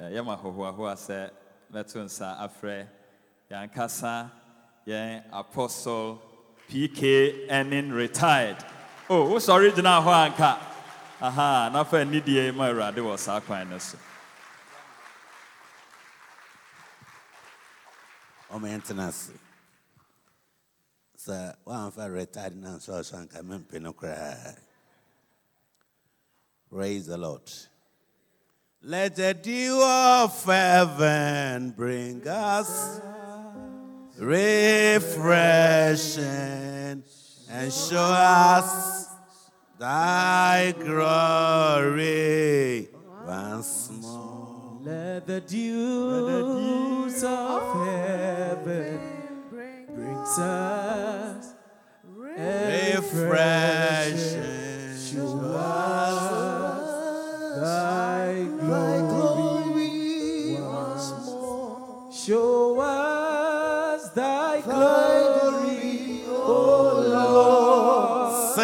Eh, yɛ ma hohoahoa sɛ mɛto nsa afrɛ yɛn yɛn apostle pk enin retired. O wosɔre gyina hɔ anka. Aha nafa anidie ma awurade wɔ saa kwan no so. Ɔmo yɛn tena ase. Sɛ wɔamfa retired na nso ɔso anka mempɛ no koraa. Praise the lord let the dew of heaven bring us refreshing and show us thy glory once more. Let the dews of heaven brings us Refreshing,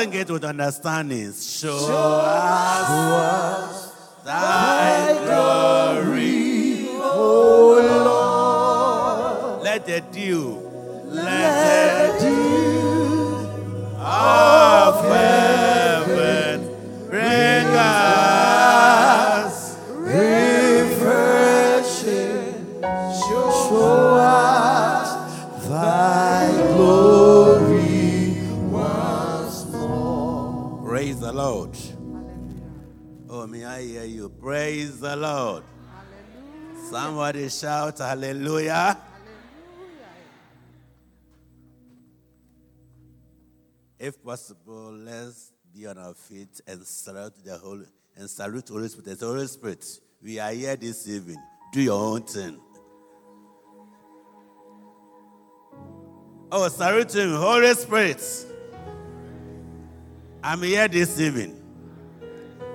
Sing it with understanding. Show, us thy glory, O Lord. Let the dew, let the dew of heaven the Lord. Somebody shout hallelujah. If possible, let's be on our feet and salute the Holy and salute Holy Spirit. Say, Holy Spirit, we are here this evening. Do your own thing. Oh, salute him, Holy Spirit. I'm here this evening.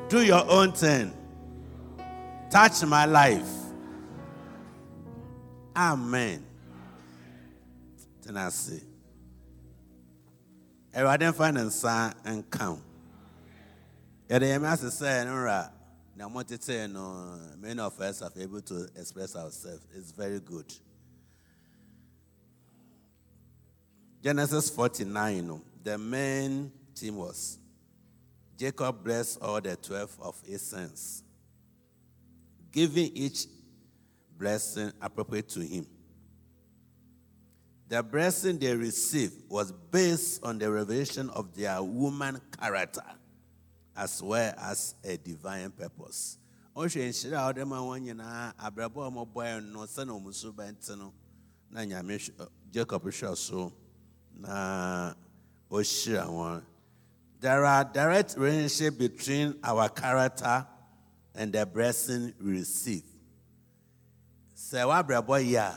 Do your own thing. Touch my life. Amen. Tenase. Awurade mfa ne nsa nka wo. Yɛde yɛn ase sɛ no ra na motete no many of us have able to express ourselves. It's very good. Genesis 49, no, the main theme was Jacob blessed all the 12 of his sons, giving each blessing appropriate to him. The blessing they received was based on the revelation of their woman character as well as a divine purpose. Nyame uh, Jacob na. There are direct relationship between our character and the blessing we receive. Sɛ w'abrabɔ yie a,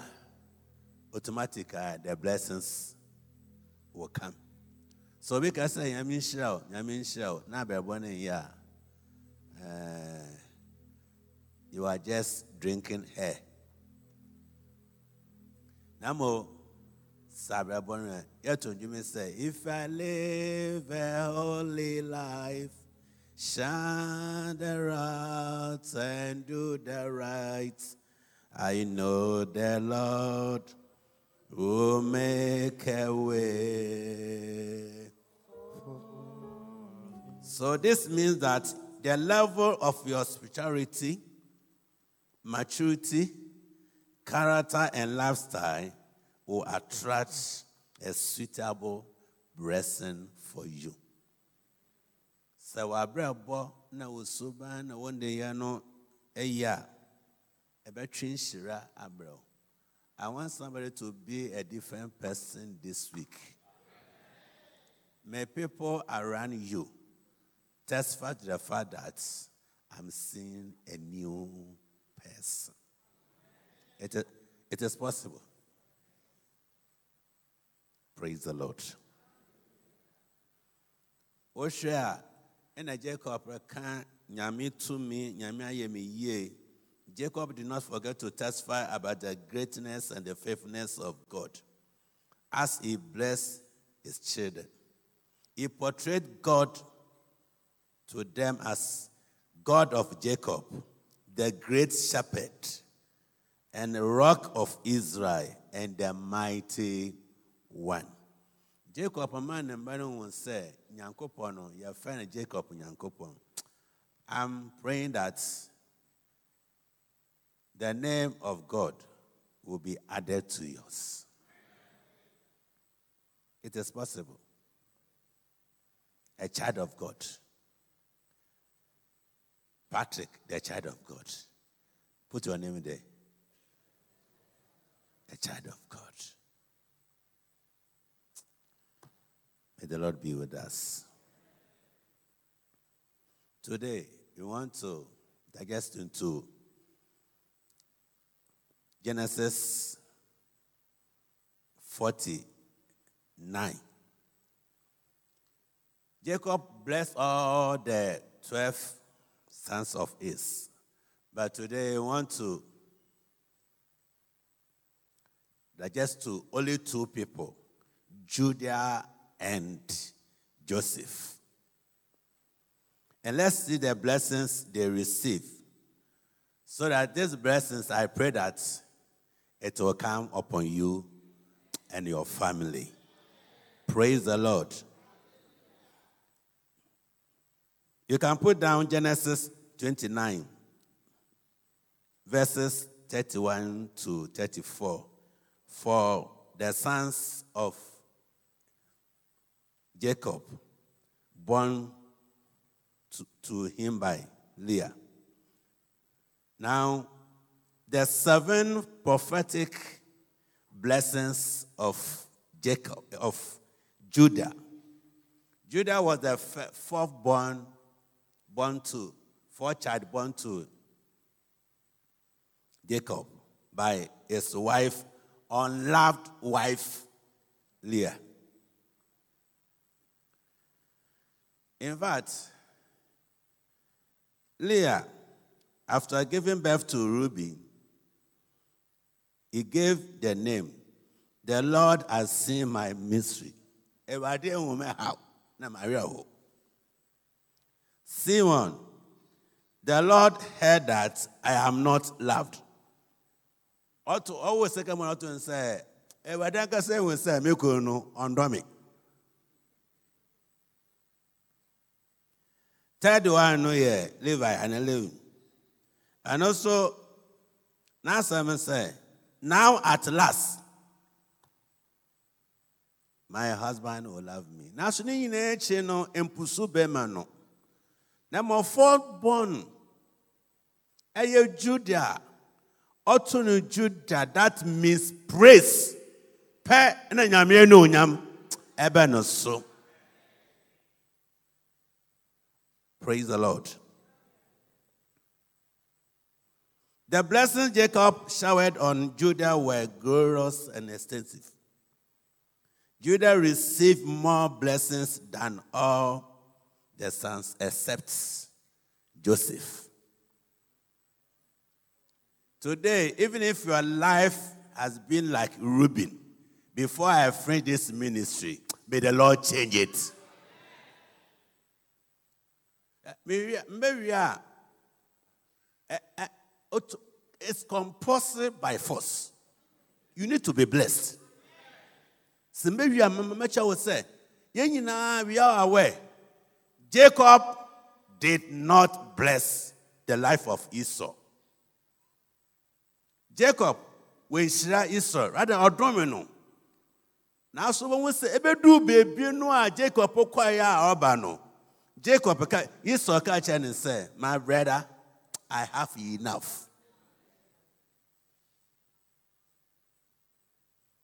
automatically the blessings will come. So obi ka sɛ nyame nhyira wo, nyame nhyira wo, na abrabɔ no eh, you are just drinking hair. Na mo, sɛ abrabɔ no yɛ, yɛto ndwom sɛ, if I live a holy life, shine the right and do the right, I know the Lord will make a way. So this means that the level of your spirituality, maturity, character, and lifestyle will attract a suitable blessing for you. Sɛ w'abrabɔ na wo suban na wo nneyɛ no yɛ a, ɛbɛtwe nhyira abrɛ wo. I want somebody to be a different person this week. May people around you testify to the fact that I'm seeing a new person. It is, it is possible. Praise the Lord. Wohwɛ a ɛna Jacob ka nyame tumi nyame ayɛ me Jacob did not forget to testify about the greatness and the faithfulness of God as he blessed his children. He portrayed God to them as God of Jacob, the great shepherd and the rock of Israel and the mighty one. Jacob ama ne mba no hu sɛ Nyankopɔn no yɛfrɛ no Jacob Nyankopɔn. I'm praying that the name of God will be added to yours. It is possible. A child of God. Patrick, the child of God. Put your name there. A child of God. May the Lord be with us. Today, we want to digest into Genesis 49. Jacob blessed all the 12 sons of his. But today, we want to digest to only two people Judah and Joseph. And let's see the blessings they receive. So that these blessings, I pray that it will come upon you and your family. Praise the Lord. You can put down Genesis 29, verses 31 to 34. For the sons of Jacob, born to, to him by Leah. Now, the seven prophetic blessings of Jacob, of Judah. Judah was the fourth born, born to, fourth child born to Jacob by his wife, unloved wife, Leah. In fact, Leah, after giving birth to Reuben, he gave the name, The Lord has seen my misery. Simon, the Lord heard that I am not loved. Ọtụ ọwụ sịka mụ ọtụ nsị, Awurade ankasa ehu sị me kunu no ɔndɔ me. Third one no yɛ Levi and Levi. And also, now some say, now at last, my husband will love me. Now, so you know, no impusu bema no. Na fourth born, eh, Eye Judah, Otunu Judah, that means praise. Pe na nyame no nyam, eh, ebe no so. Praise the Lord. The blessings Jacob showered on Judah were glorious and extensive. Judah received more blessings than all the sons except Joseph. Today, even if your life has been like Reuben, before I finish this ministry, may the Lord change it. Maybe eh, eh, it's compulsory by force. You need to be blessed. So maybe a mecha will say, we are aware. Jacob did not bless the life of Esau. Jacob, when Shira Esau, rather Odomino. Now, so when we say, Ebedu baby, no, Jacob, Okwaya, Obano. Jacob, Esau, catch and say, My brother, I have enough.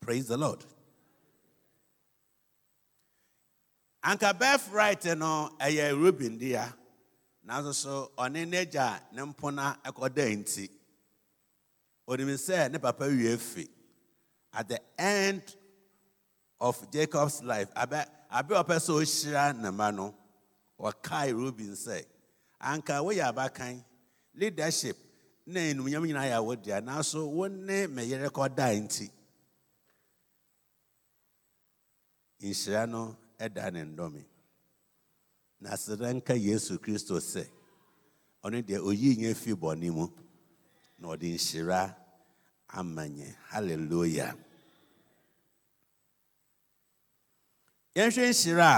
Praise the Lord. Anka birthright no ɛyɛ Reuben dia. Nanso so ɔne n'agya ne mpona ɛkɔda nti. Onim sɛ ne papa wie. At the end of Jacob's life, abe abe ɔpɛ sɛ ɔhyira ne ma no, ɔkae Reuben sɛ, anka woyɛ abakan, leadership na enumnyam nyinaa yɛ awo dea, nanso wo ne me yere kɔda nti. nhyira no da ne ndɔme na aseda nka yesu kristo sɛ ɔno deɛ oyi nyɛ fi bɔne mu na ɔde nhyira ama yɛn hallelujah yɛnhwɛ nhyira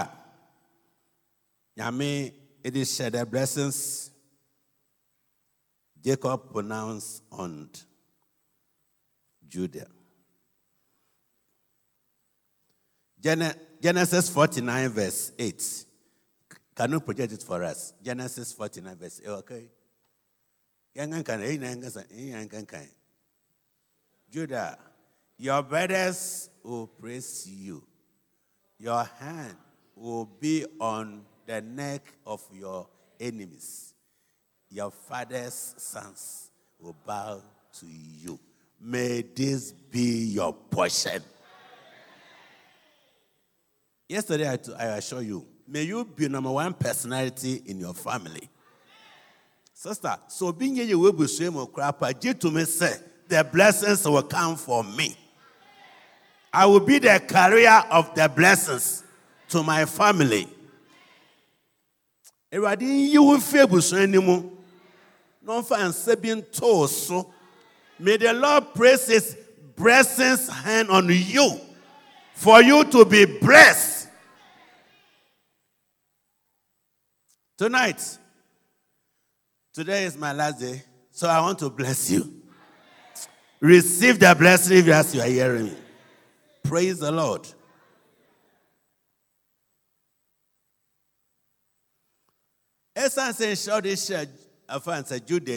nyame de hyɛ the blessings jacob pronounced on judah genesis 49 verse 8 can you project it for us genesis 49 verse 8 okay eh, eh. Judah, your brothers will praise you. Your hand will be on the neck of your enemies. Your father's sons will bow to you. May this be your portion. Yesterday, I, t- I assure you, may you be number one personality in your family. Sister, so being you will be swim or crap. I to me say, the blessings will come for me. I will be the carrier of the blessings to my family. Awurade yi wo fi abusua mu na ɔmfa nsa bi ntoo so. May the Lord place his blessings hand on you for you to be blessed. Tonight, today is my last day, so I want to bless you. Receive the blessing as you are hearing me. Praise the Lord. Judah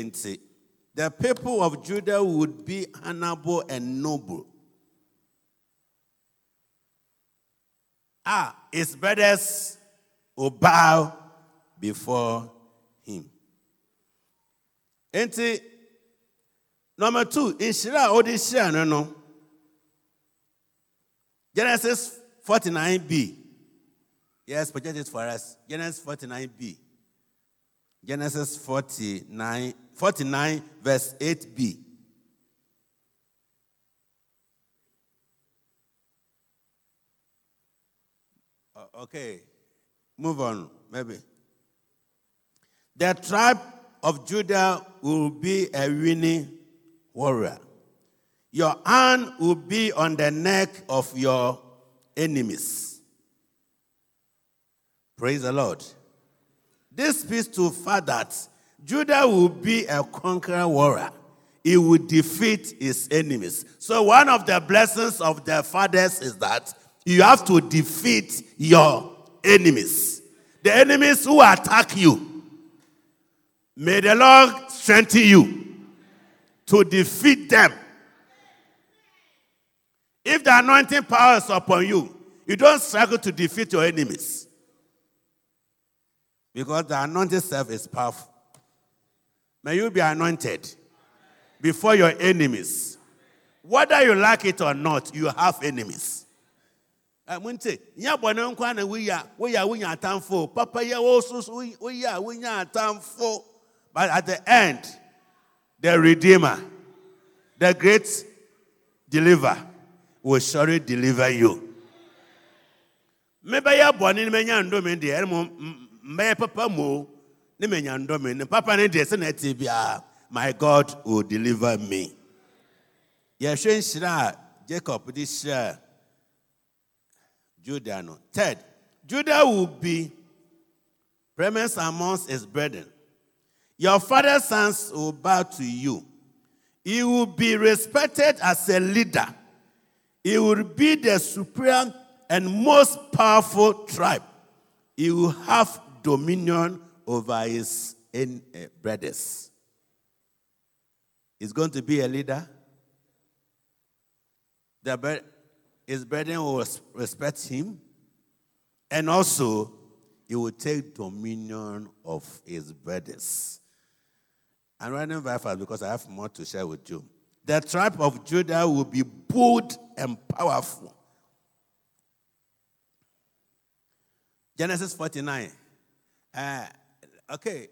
the people of Judah would be honorable and noble. Ah, his brothers will bow before him. Enti, number two, nhyira a ɔde hyia no no, Genesis 49b. Yes, project it for us. Genesis 49b. Genesis 49, 49 verse 8b. Okay, move on, maybe. The tribe of Judah will be a winning warrior. Your hand will be on the neck of your enemies. Praise the Lord. This speaks to fact that Judah will be a conqueror warrior. He will defeat his enemies. So one of the blessings of the fathers is that you have to defeat your enemies. The enemies who attack you. May the Lord strengthen you to defeat them. If the anointing power is upon you, you don't struggle to defeat your enemies. Because the anointed self is powerful. May you be anointed before your enemies. Whether you like it or not, you have enemies. Eh, Munte, nya bɔne nkwa na woyɛ woyɛ wonya atamfo. Papa yɛ wo so so woyɛ wonya atamfo. But at the end, the Redeemer, the great deliverer, will surely deliver you. Mebɛyɛ bɔne menya ndome deɛ mbɛyɛ papa mo ne menya ndome ne papa ne deɛ sɛ na ɛte my God will deliver me. Yɛhwɛ nhyira a Jacob de hyɛ Judah no. Third, Judah will be preeminence amongst his brethren. Your father's sons will bow to you. He will be respected as a leader. He will be the supreme and most powerful tribe. He will have dominion over his eh, brothers. He's going to be a leader. The his brethren will respect him. And also, he will take dominion of his brothers. I'm running very fast because I have more to share with you. The tribe of Judah will be bold and powerful. Genesis 49. Uh, okay.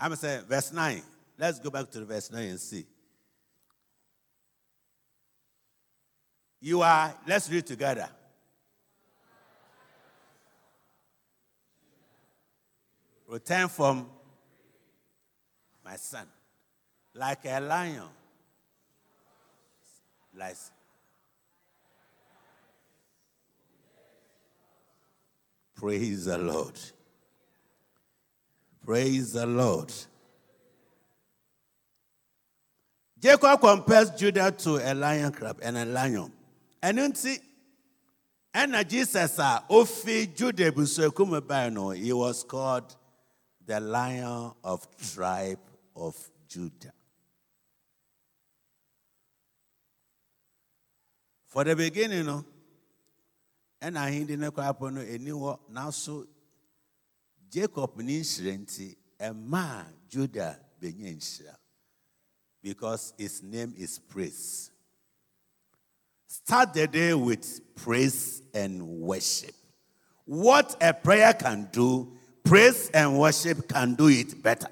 I'm saying verse 9. Let's go back to the verse 9 and see. You are, let's read together. Return from my son. like a lion. Like Praise the Lord. Praise the Lord. Jacob compares Judah to a lion crab and a lion. And you see, and Jesus a ofi Judah he was called the lion of tribe of Judah. For the beginning, no, and I hindi ne kwa no eni hɔ nanso Jacob ni nhyira nti ɛmaa Judah benya nhyira because his name is praise. Start the day with praise and worship. What a prayer can do, praise and worship can do it better.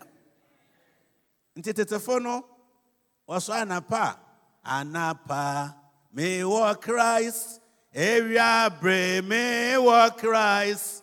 Nti tetefo no, wɔsɔ anapa, anapa, me wɔ Christ, ewia bre me wɔ Christ,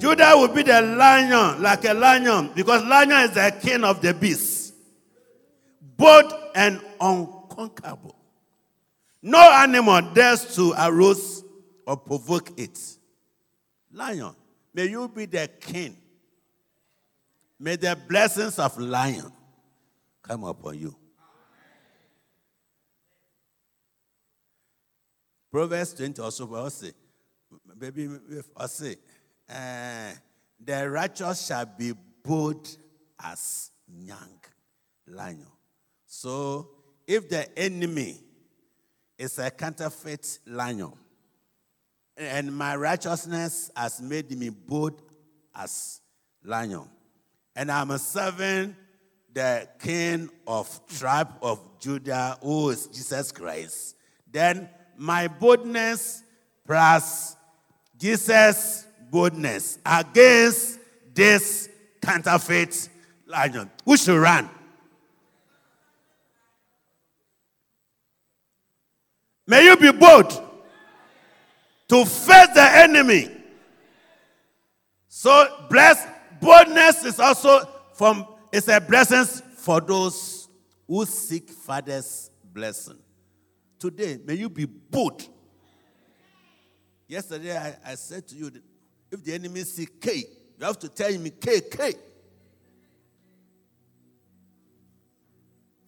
Judah will be the lion, like a lion, because lion is the king of the beasts, bold and unconquerable. No animal dares to arouse or provoke it. Lion, may you be the king. May the blessings of lion come upon you. Proverbs 20 also will say, baby, I say, eh, the righteous shall be bold as young lion. So if the enemy is a counterfeit lion, and my righteousness has made me bold as lion, and I'm serving the king of tribe of Judah, who is Jesus Christ, then my boldness plus Jesus' boldness against this counterfeit lion. Who should run? May you be bold to face the enemy. So bless boldness is also from it's a blessing for those who seek Father's blessing. Today, may you be bold. Yesterday, I, I said to you, if the enemy see K, you have to tell him K, K.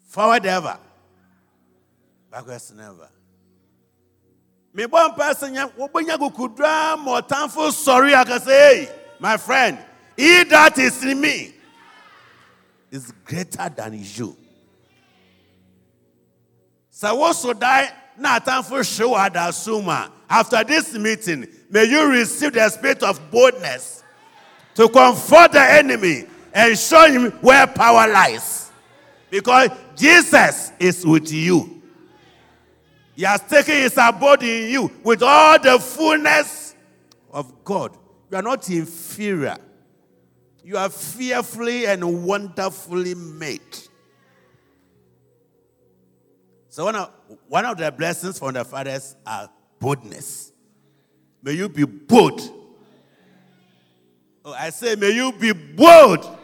Forward ever, backwards never. Me one person, wobɛnya kukudra more thankful sorry. I can say, my friend, he that is in me is greater than you. So what should I not thankful show at Asuma? After this meeting, may you receive the spirit of boldness to confront the enemy and show him where power lies. Because Jesus is with you. He has taken his abode in you with all the fullness of God. You are not inferior. You are fearfully and wonderfully made. So one of, one of the blessings from the fathers are boldness. May you be bold. Oh, I say, may you be bold.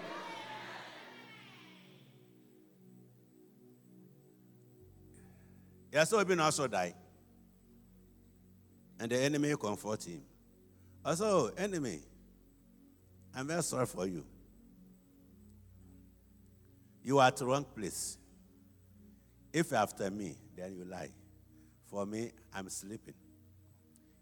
Yeah, so even also die. And the enemy comfort him. Also, enemy, I'm very sorry for you. You are at the wrong place. If after me, then you lie. For me, I'm sleeping.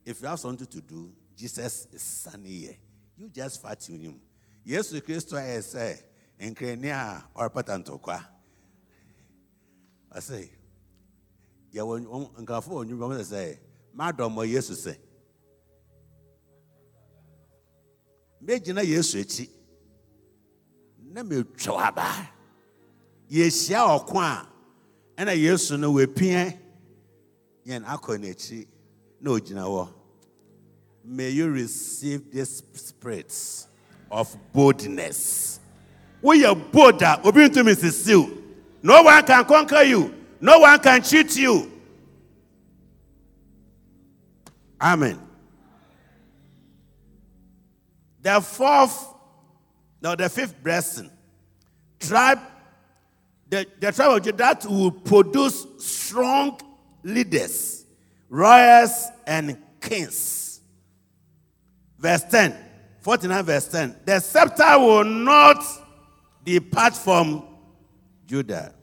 If you have something to do, Jesus is sunny here. You just with him. Yes, Christ I say, in Kenya or Patantokwa. I say, yeah, when Nkafo, you want to say, Madam, or yes, to say. Megyina Yesu akyi na metwa aba yɛhyia ɔko a ɛna yesu no wapia yɛn akɔ n'akyi na ogyina hɔ may you receive this spirit of boldness. Woyɛ bold a obi ntumi sisiw no one can conquer you. No one can cheat you. Amen. The fourth no the fifth blessing. Tribe the, the tribe of Judah that will produce strong leaders, royals, and kings. Verse 10, 49, verse 10. The scepter will not depart from Judah,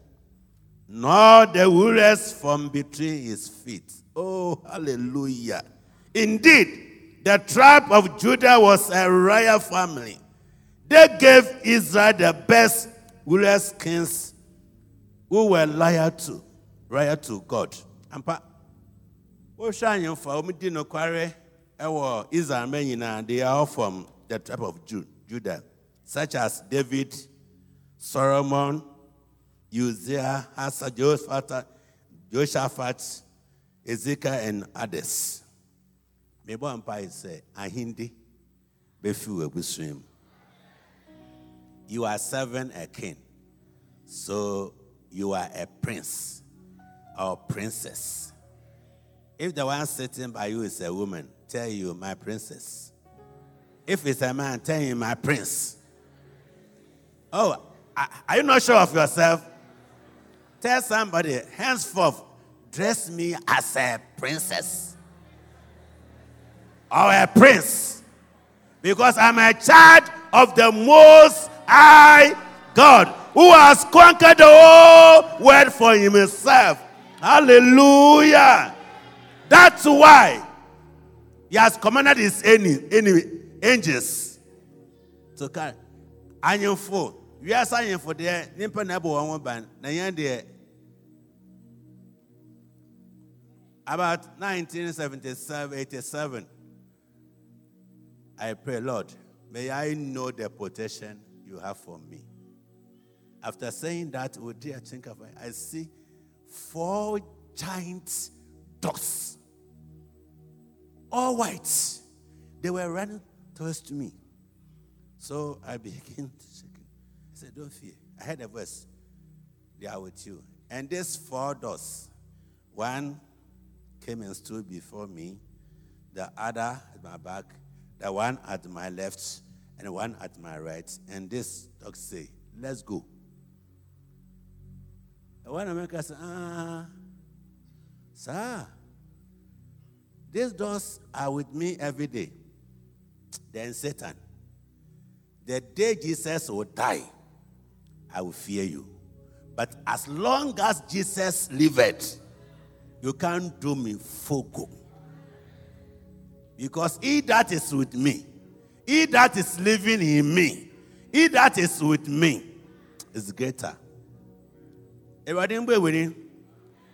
nor the rulers from between his feet. Oh, hallelujah. Indeed, the tribe of Judah was a royal family. They gave Israel the best rulers, kings, who were loyal to, loyal to God. Ampa, wohwɛ anyɛmfo a wɔdi nokware wɔ Israel nyinaa, they are all from the tribe of Ju- Judah, such as David, Solomon, Uzziah, Asa, Jehoshaphat, Jehoshaphat, Ezekiel, and others. Mebɔ mpae eh, sɛ ahindi bɛfi w'abusua mu. You are serving a king. So you are a prince or princess. If the one sitting by you is a woman, tell you, my princess. If it's a man, tell him, my prince. Oh, are you not sure of yourself? Tell somebody, henceforth, dress me as a princess or a prince because I'm a child of the Most High God who has conquered the whole world for himself. Hallelujah. That's why he has commanded his any, any angels to carry. Anyamfo, wiase anyamfo deɛ nipa na ɛbɔ wɔn ho ban na yɛn deɛ about 1977 87 I pray, Lord, may I know the protection you have for me. After saying that, oh dear, think of it, I see four giant dogs, all whites. They were running towards to me. So I began to shake. I said, Don't fear. I heard a voice. They are with you. And these four doors. one came and stood before me, the other at my back, the one at my left, and one at my right. And this dog say, Let's go. And one American said, Ah, sir, these dogs are with me every day. Then Satan, the day Jesus will die, I will fear you. But as long as Jesus liveth, you can't do me fogo. Because he that is with me, he that is living in me, he that is with me is greater. Awurade mbɔ ewini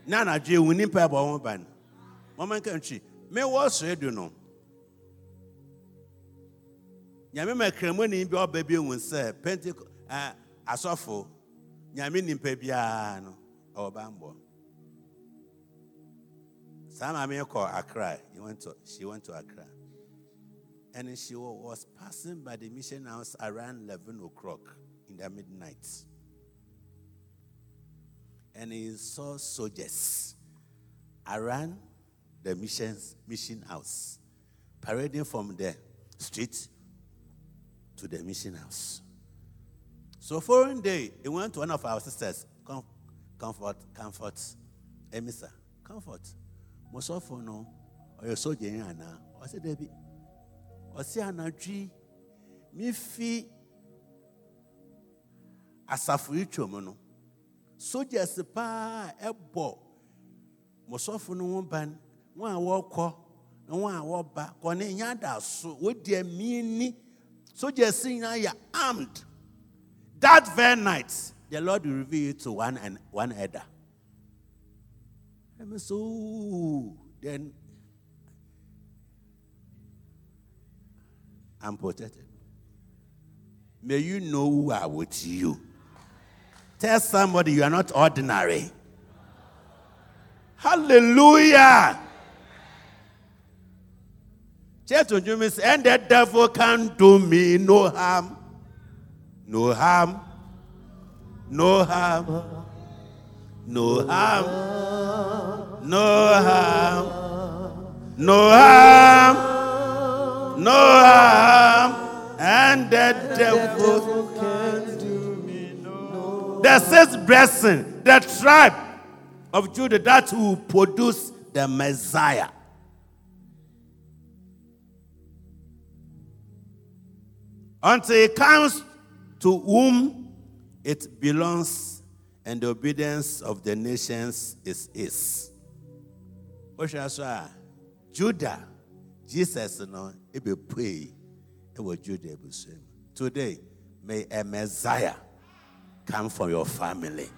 na anadwo ewu nipa ɛbɔ wɔn ban. Mɔmɔ nka ntwi mewɔ soro edu no. Nyame ma kramoni bi ɔba bi ehu sɛ ɛɛ asɔfo nyame nipa biara no ɔwɔ banbɔ. Saa maame kɔ Accra. He went to, she went to Accra. And she was passing by the mission house around 11 o'clock in the midnight. And he saw soldiers around the missions, mission house, parading from the street to the mission house. So following day, he went to one of our sisters, Com- Comfort, Comfort, Emisa, Comfort. Mosofo no, ɔyɛ sogya yi anaa? Ɔsɛ dabi. Ɔsɛ anadwi, mefi asafo yi twam no, soldiers paa ɛbɔ mosɔfo no ho wɔn a wɔrekɔ, na wɔn a wɔreba, kɔne nya da so, wodi amiini. Soldiers nyinaa yɛ armed. That very night, the Lord will reveal it to one and one elder. So then I'm protected. May you know who are with you. Tell somebody you are not ordinary. Hallelujah. Church of Jumis, and the devil can do me no harm. No harm. No harm. No harm. No harm. No harm. No harm. And the devil can do me no harm. the sixth blessing, the tribe of Judah that will produce the Messiah. Until it comes to whom it belongs, and the obedience of the nations is his. Judah, Jesus, no, it be pray, it was Judah. Today, may a Messiah come from your family.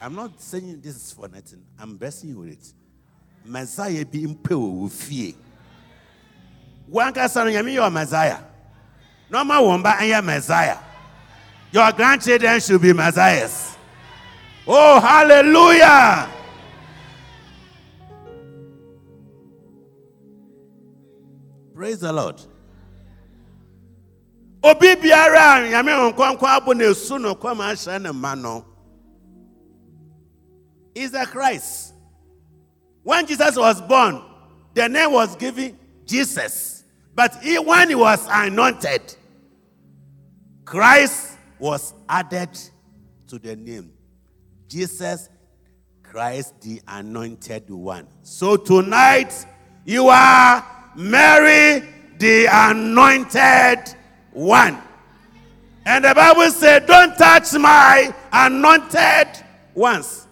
I'm not saying this is for nothing. I'm blessing you with it. Messiah be with fear. One person, you mean your Messiah. No more one and your Messiah. Your grandchildren should be Messiahs. Oh, hallelujah! Praise the Lord. obi biara a nyame nkwankwa abụ na-esu no kwam ahyɛ ne no is a Christ. When Jesus was born, the name was given Jesus. But he, when he was anointed, Christ was added to the name. Jesus Christ, the anointed one. So tonight, you are Mary, the anointed one. And the Bible said, Don't touch my anointed ones.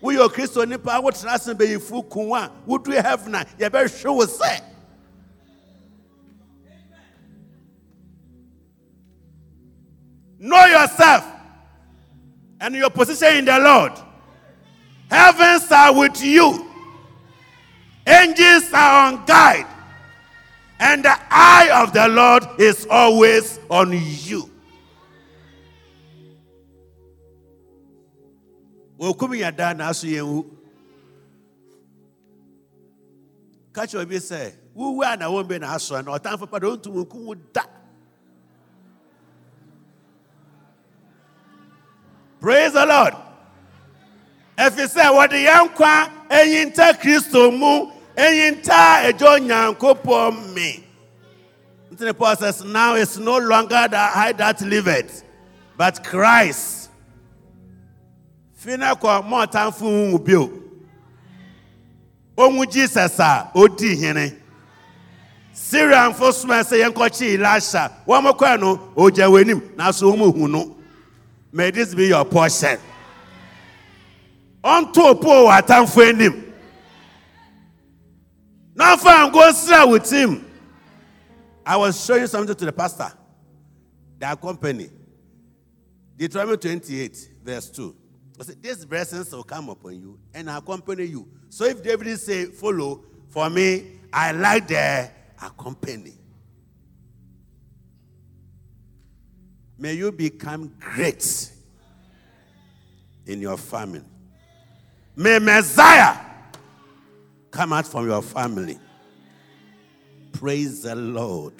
We are Christian what trust be fu kunwa would we have na you better show us Know yourself and your position in the Lord. Heavens are with you. Angels are on guide. And the eye of the Lord is always on you. wɔkum yɛ daa na aso yɛn wu ka kyerɛ obi sɛ wuwu a na wɔn bɛ na aso na ɔtamfo pa de ɔntum nkum da praise the lord. Ɛfi sɛ wɔde yɛn nkwa ɛyinta kristo mu ɛyinta ɛgye onyankopɔn me? Nti paul says now it's no longer that i that liveth but christ. Fi na kɔ ma ɔtamfo hu bio ohun jesus a odi hene. Syrianfo soma sɛ yɛnkɔkye elisha wɔn kɔɛ no ogya w'anim nanso wɔn hu no. May this be your portion. Ɔnto po wɔ atamfo anim n'afa ngo nsira wɔ team I am going there with him, I was showing you something to the pastor. Their company. Deuteronomy 28 verse 2 I said, These blessings will come upon you and accompany you. So if David say, Follow, for me, I like the accompany. May you become great in your family. May Messiah come out from your family. Praise the Lord.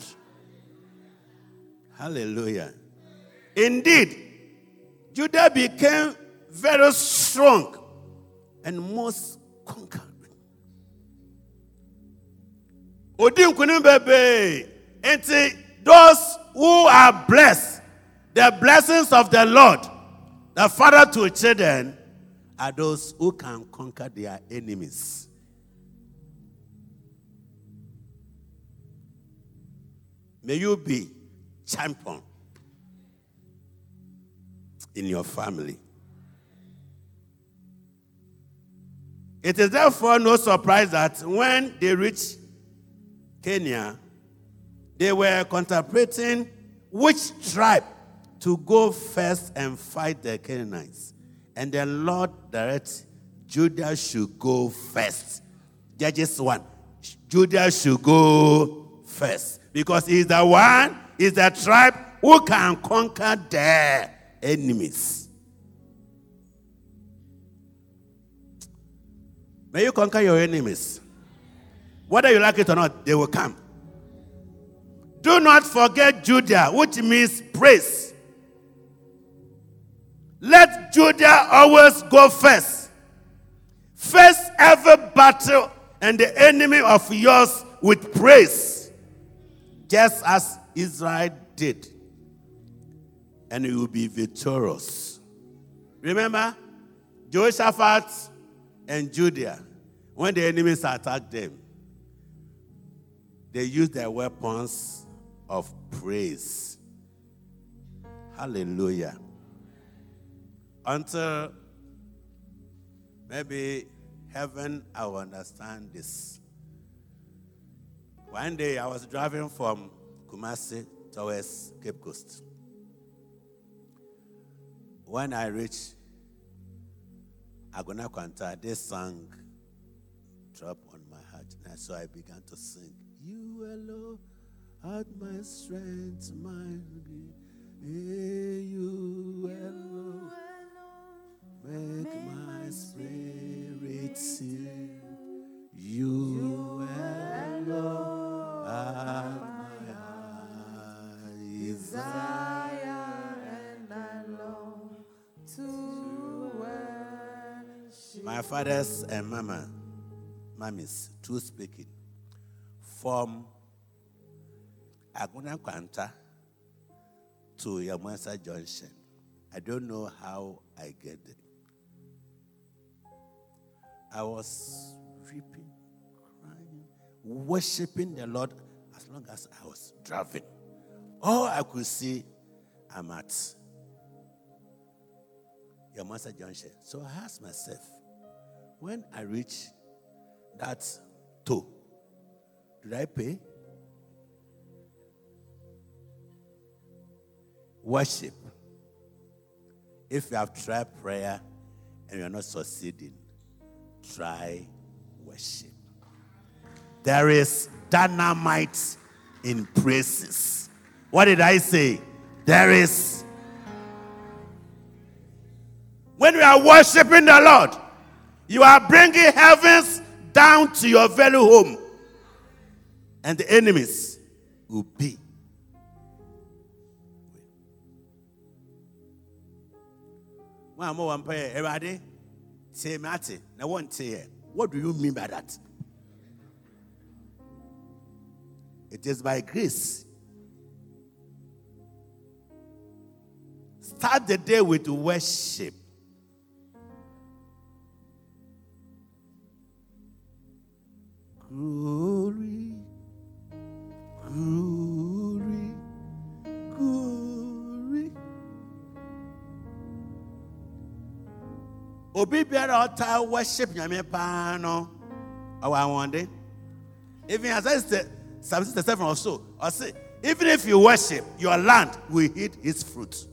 Hallelujah. Indeed, Judah became very strong and most conquering. Odi nkunim bebe. Enti those who are blessed, the blessings of the Lord, the Father to children, are those who can conquer their enemies. May you be champion in your family. It is therefore no surprise that when they reached Canaan, they were contemplating which tribe to go first and fight the Canaanites. And the Lord directs Judah should go first. Judges 1. Judah should go first. Because he's the one, he's the tribe who can conquer their enemies. May you conquer your enemies. Whether you like it or not, they will come. Do not forget Judah, which means praise. Let Judah always go first. Face every battle and the enemy of yours with praise, just as Israel did. And you will be victorious. Remember, Jehoshaphat and Judah, when the enemies attacked them, they used their weapons of praise. Hallelujah. Until maybe heaven, I will understand this. One day I was driving from Kumasi towards Cape Coast. When I reached Agona Kwanta, this song dropped on my heart. And so I began to sing. You alone art my strength, my you alone make my spirit sing. You alone art my desire. and I long to worship. My fathers and mama, mummies, two speaking, from Agona Kwanta to Yamansa Junction. I don't know how I get there. I was weeping, crying, worshiping the Lord as long as I was driving. All I could see, I'm at Yamansa Junction. So I asked myself, when I reach that toe, did I pay? Worship. If you have tried prayer and you're not succeeding, try worship. There is dynamite in praises. What did I say? There is. When you are worshiping the Lord, you are bringing heavens down to your very home, and the enemies will be. One more prayer, everybody. Say, Matty, want to hear. what do you mean by that? It is by grace. Start the day with worship. Glory, glory, glory. Obi biara a ɔtaa worship nyame paa no ɔwɔ ahɔnde. Even as I said, Psalm 67 or so, I say, even if you worship, your land will eat its fruit.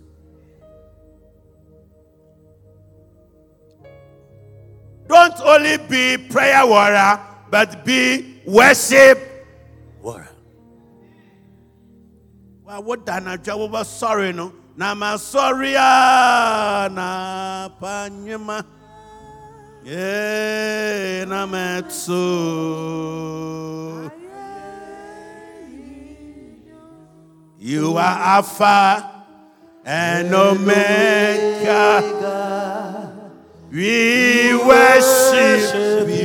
Don't only be prayer warrior, but be worship warrior. Well, what done a job of sorry no? Na ma sorry na panyema. Yeah, na. You are Alpha and Omega. We worship you.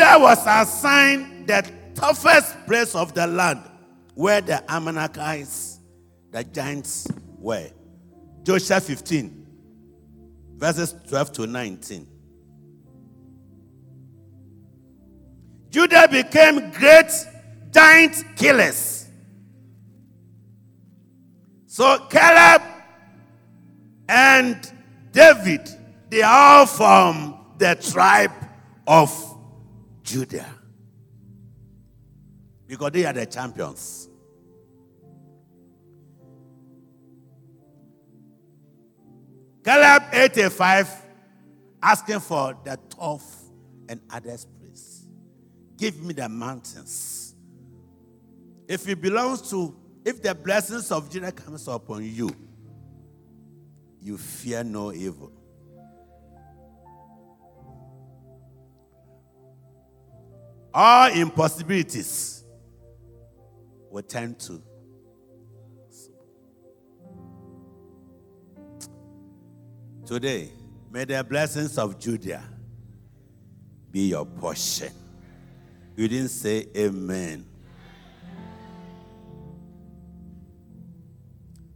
Judah was assigned the toughest place of the land where the Amalekites, the giants, were. Joshua 15, verses 12 to 19. Judah became great giant killers. So Caleb and David, they are all from the tribe of Judah. Because they are the champions. Caleb 85 asking for the tough and others place. Give me the mountains If it belongs to, if the blessings of Judah comes upon you, you fear no evil. All impossibilities will tend to Today, may the blessings of Judah be your portion. You didn't say amen.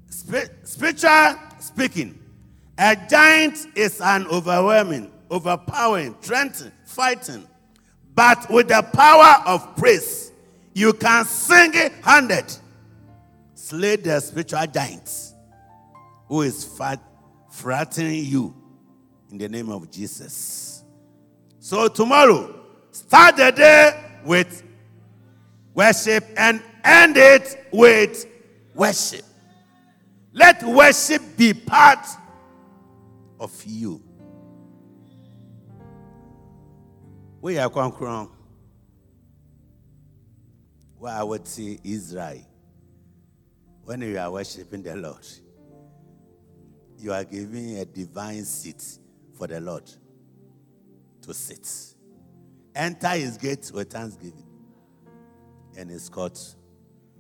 Spi- spiritual speaking, a giant is an overwhelming, overpowering, threatening, fighting. But with the power of praise, you can single handed slay the spiritual giants who is fight, frightening you in the name of Jesus. So tomorrow, start the day with worship and end it with worship. Let worship be part of you. Conquering. Where I would see Israel. When you are worshiping the Lord, you are giving a divine seat for the Lord to sit. Enter his gate with thanksgiving and his court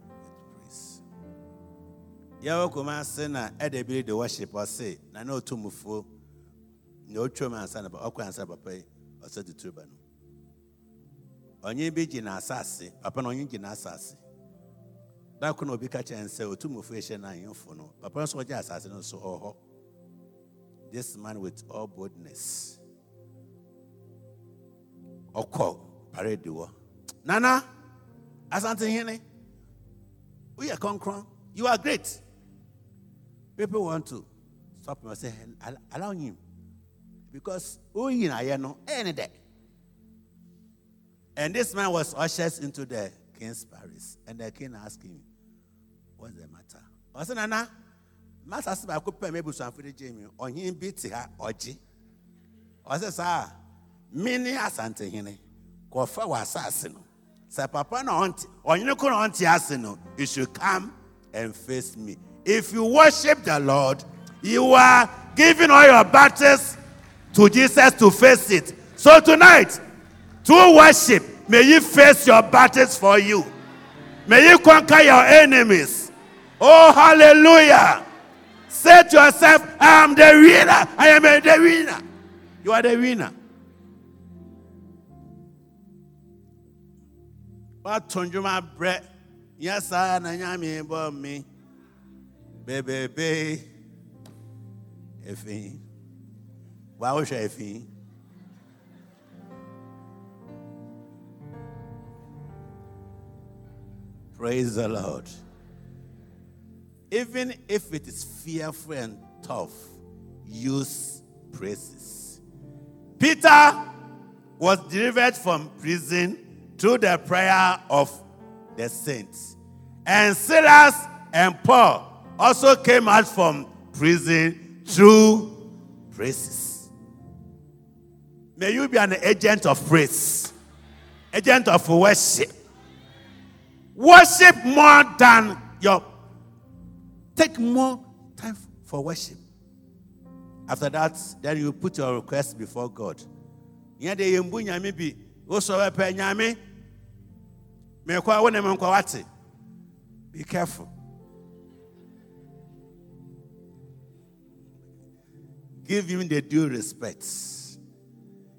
with praise. Yɛwɔ kumase na ɛde de worship ɔse na otu mufuo na otwa mu ansa na ɔkɔ ansa papa yi ɔsɛ ba no. Ɔnye bi gyina asase papa na ɔnye gyina asase. Dako na obi ka kyerɛ nsɛ otu mufuo ehyɛ na ahemfo no papa nso asase no nso hɔ. This man with all boldness. Ɔkɔ parade wɔ. Nana, asante hene, we are concrete. You are great. People want to stop me and say, "Al- allow him. Because who you know, no, any day. And this man was ushered into the king's palace. And the king asked him, What's the matter? I said, Nana, Master I could pay some for the Jamie. On him beat her, Oji. I said, Sir, many asante hene, Kofa was assassino. Sir, Papa, no auntie, or you know, auntie asino, you should come and face me. If you worship the Lord, you are giving all your battles to Jesus to face it. So tonight, through worship, may you face your battles for you. May you conquer your enemies. Oh, hallelujah. Say to yourself, I am the winner. I am a- the winner. You are the winner. Watondwuma brɛ nyɛ saa na nyame bɔ me bebebe efi wawohwɛ efi praise the lord even if it is fearful and tough use praises peter was delivered from prison through the prayer of the saints. And Silas and Paul also came out from prison through praises. May you be an agent of praise, agent of worship. Worship more than your. Take more time for worship. After that, then you put your request before God. Be careful give him the due respect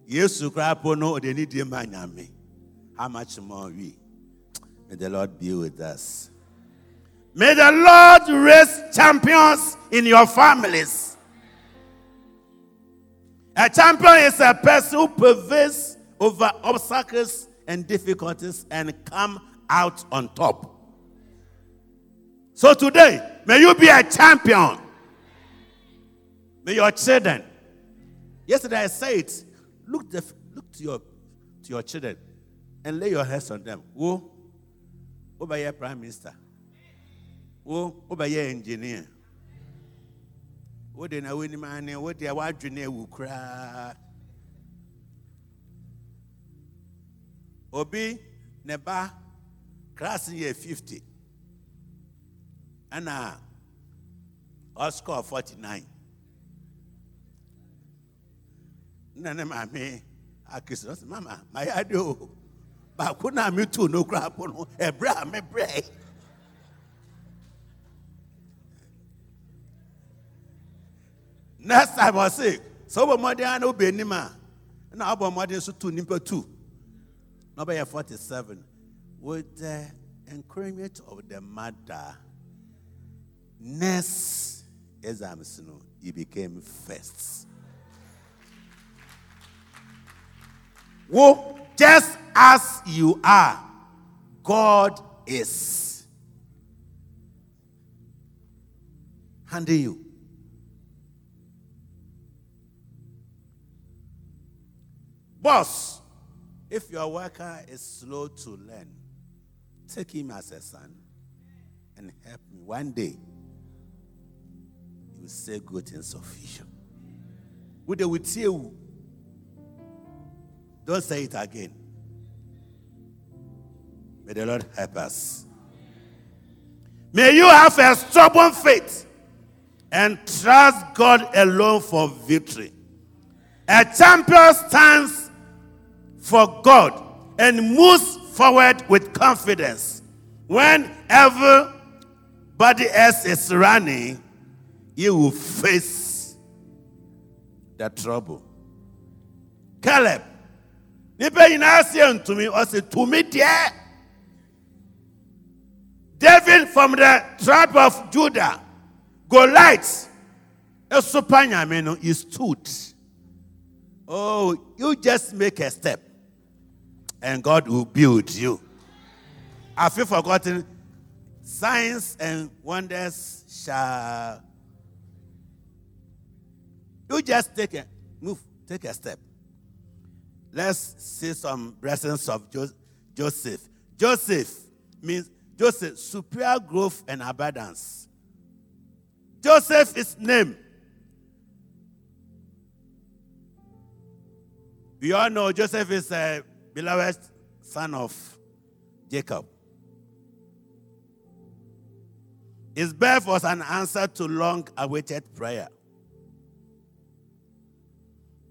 yesu po no ɔde ne die ma how much more we may the lord be with us may the lord raise champions in your families a champion is a person who prevails over obstacles and difficulties and come out on top. So today, may you be a champion. May your children. Yesterday I said, look, the, look to your to your children and lay your hands on them. Who? Your prime minister. Over your engineer. wode na wonim ane wode a woadwene awu koraa obi ne ba class yɛ 50 ɛna ɔscore 49 na ne maame akisi ɔsɛ mama mayɛ ade o baako na metu no kora po no ɛberɛ a mebrɛ next time ɔse sɛ wobɔ mmɔden a na wobɛ anim a na wobɔ mmɔden nso to nnipa tu na ɔbɛyɛ 47 with the encouragement of the mother next exams no he became first Wo, just as you are, God is handing you. Boss, if your worker is slow to learn, take him as a son and help me. One day, you will say good things of you. They with you? Don't say it again. May the Lord help us. May you have a stubborn faith and trust God alone for victory. A champion stands for God and moves forward with confidence. When everybody else is running, you will face the trouble. Caleb, nipa nyinaa seɛ ntumi ɔsɛ tumi deɛ david from the tribe of judah goliath esopa nyame no he stood. Oh you just make a step and god will build you. Have you forgotten? Signs and wonders shall you just take a move take a step let's see some blessings of Jo- Joseph. Joseph means Joseph, superior growth and abundance. Joseph is name. We all know Joseph is a beloved son of Jacob. His birth was an answer to long awaited prayer.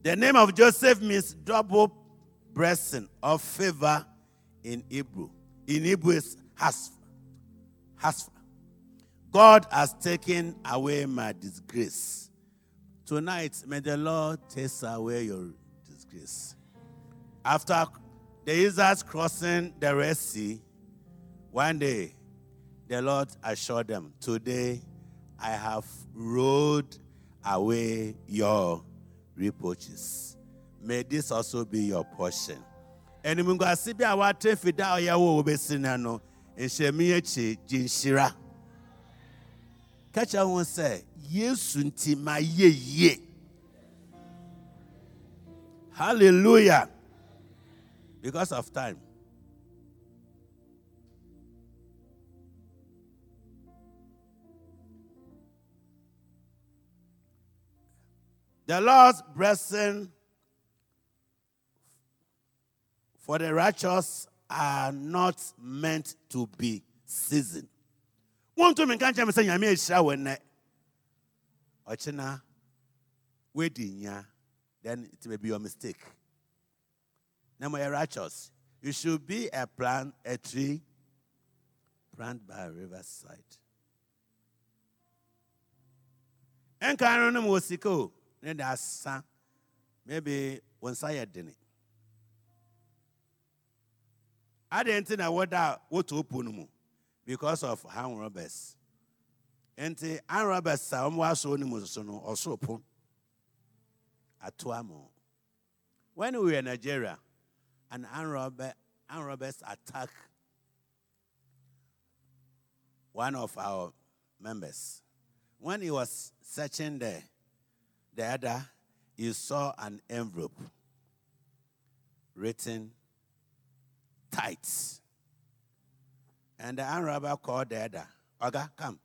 The name of Joseph means double blessing or favor in Hebrew. In Hebrew, it's hasf. Hasf. God has taken away my disgrace. Tonight, may the Lord take away your disgrace. After the Israelites crossing the Red Sea, one day the Lord assured them, Today I have rolled away your reproaches. May this also be your portion. And to see a wate fida a yawo obesina no nhyɛmi akyi gye nhyira ka kyerɛ ho sɛ yesu nti ma yɛ yie hallelujah because of time The Lord's blessing for the righteous are not meant to be seasoned. Wọ́n tún mi nka nkyɛn mi sɛ nyame ehyira wɔ nnɛ. Ɔkyena wedi nya then it may be your mistake. Mo yɛ righteous. You should be a plant, a tree planted by a riverside. No no ne da asa maybe wɔn nsa yɛ dene. Adeɛ nti na wɔda wɔtɔ opo no mu because of hand robbers. Nti hand robbers a wɔn asɔ ne mu so no ɔsoro po when we were in nigeria an hand robber robbers attack one of our members. When he was searching there the other, you saw an envelope written tithes. And the arm called the other, Oga, come.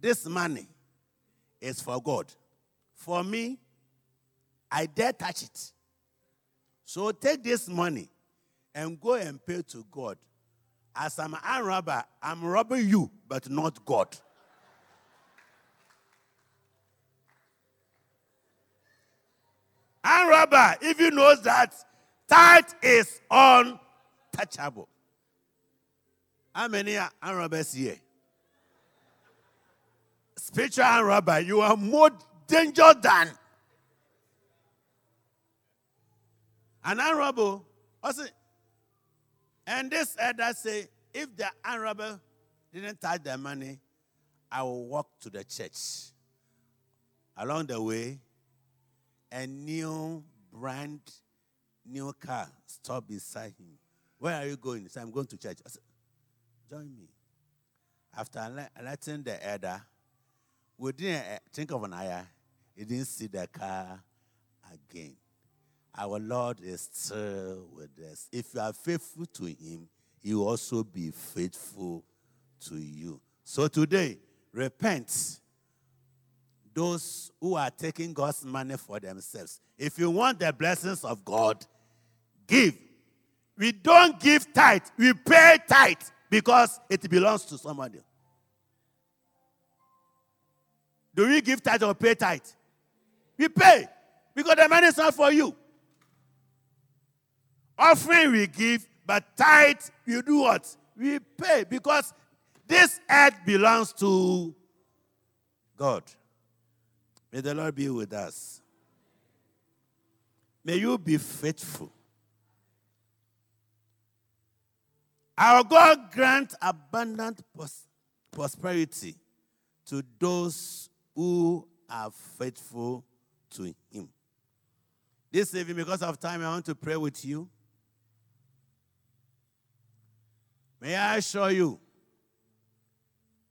This money is for God. For me, I dare touch it. So take this money and go and pay to God As I'm an robber, I'm robbing you, but not God. And robber, if you knows that tithe is untouchable. How many are robbers here? Spiritual robber, you are more dangerous than an. Also, and this elder say, if the robber didn't touch the money, I will walk to the church. Along the way, a new brand new car stopped beside him. Where are you going? He said, I'm going to church. I said, Join me. After letting the elder, we didn't eh, think of an eye. He didn't see the car again. Our Lord is still with us. If you are faithful to Him, He will also be faithful to you. So today, repent. Those who are taking God's money for themselves. If you want the blessings of God, give. We don't give tithe, we pay tithe because it belongs to somebody. Do we give tithe or pay tithe? We pay because the money is not for you. Offering we give, but tithe we do what? We pay because this earth belongs to God. May the Lord be with us. May you be faithful. Our God grant abundant prosperity to those who are faithful to Him. This evening, because of time, I want to pray with you. May I assure you,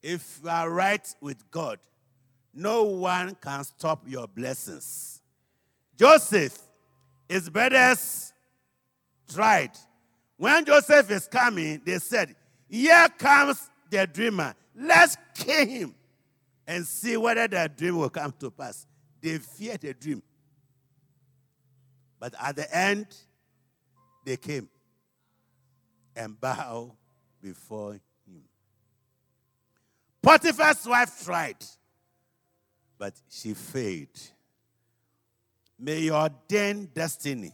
if you are right with God, no one can stop your blessings. Joseph, his brothers tried when Joseph is coming, they said, Here comes the dreamer. Let's kill him and see whether the dream will come to pass. They feared the dream. But at the end, they came and bowed before him. Potiphar's wife tried, but she failed. May your ordained destiny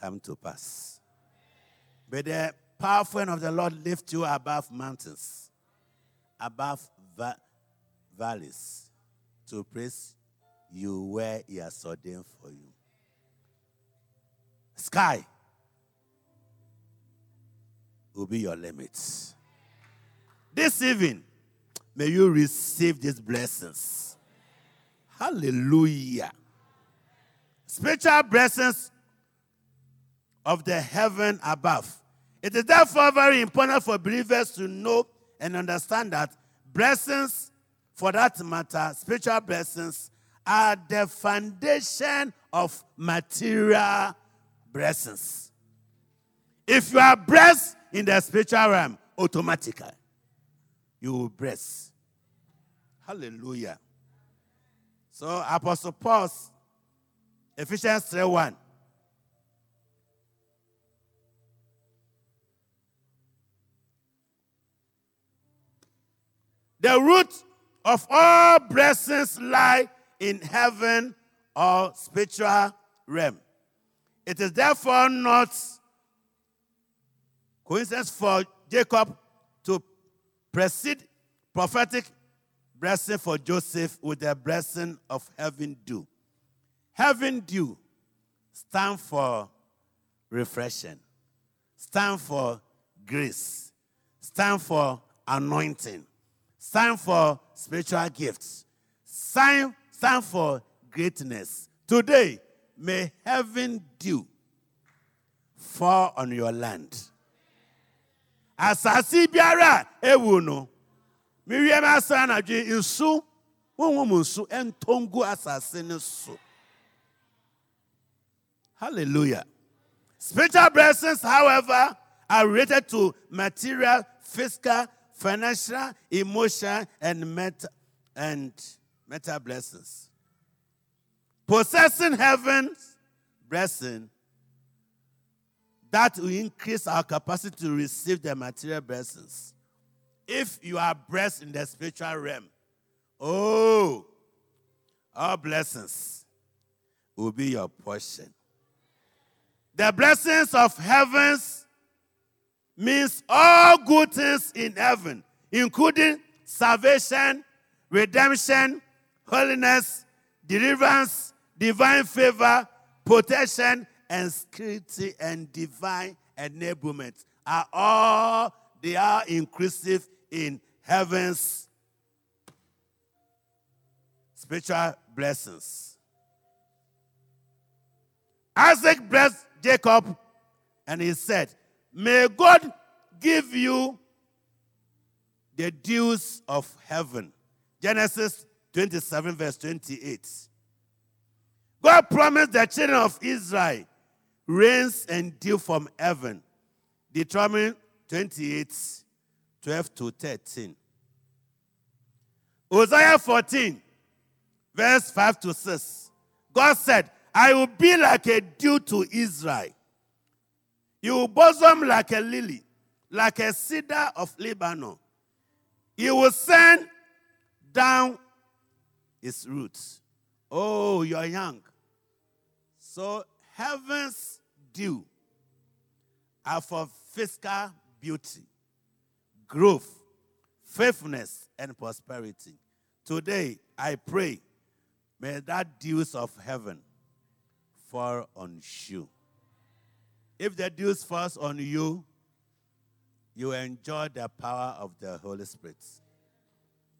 come to pass. May the hand of the Lord lift you above mountains, above va- valleys, to place you where He has ordained for you. Sky will be your limits. This evening, may you receive these blessings. Hallelujah. Spiritual blessings of the heaven above it is therefore very important for believers to know and understand that blessings, for that matter, spiritual blessings, are the foundation of material blessings. If you are blessed in the spiritual realm, automatically you will bless. Hallelujah. So Apostle Paul, Ephesians 3 1. The root of all blessings lie in heaven or spiritual realm. It is therefore not coincidence for Jacob precede prophetic blessing for Joseph with the blessing of heaven dew. Heaven dew stand for refreshing, stand for grace, stand for anointing stand for spiritual gifts, stand, stand for greatness. Today, may heaven dew fall on your land. Asase biara ewu no. Miriam asa anadwe nsu honhom nsu ntongu asase ne so. Hallelujah. Spiritual blessings, however, are related to material, physical, financial, emotional, and mental, and mental blessings. Possessing heaven's blessing that will increase our capacity to receive the material blessings. If you are blessed in the spiritual realm, oh, all blessings will be your portion. The blessings of heavens means all good things in heaven, including salvation, redemption, holiness, deliverance, divine favor, protection, and security and divine enablement are all they are inclusive in heaven's spiritual blessings. Isaac blessed Jacob and he said, May God give you the dews of heaven. Genesis 27, verse 28. God promised the children of Israel rains and dew from heaven. Deuteronomy 28, 12 to 13. Hosea 14, verse 5 to 6. God said, I will be like a dew to Israel. You will blossom like a lily, like a cedar of Lebanon. You will send down its roots. Oh, you're young. So, heaven's dew are for physical beauty, growth, faithfulness, and prosperity. Today, I pray, may that dews of heaven fall on you. If the dews falls on you, you enjoy the power of the Holy Spirit.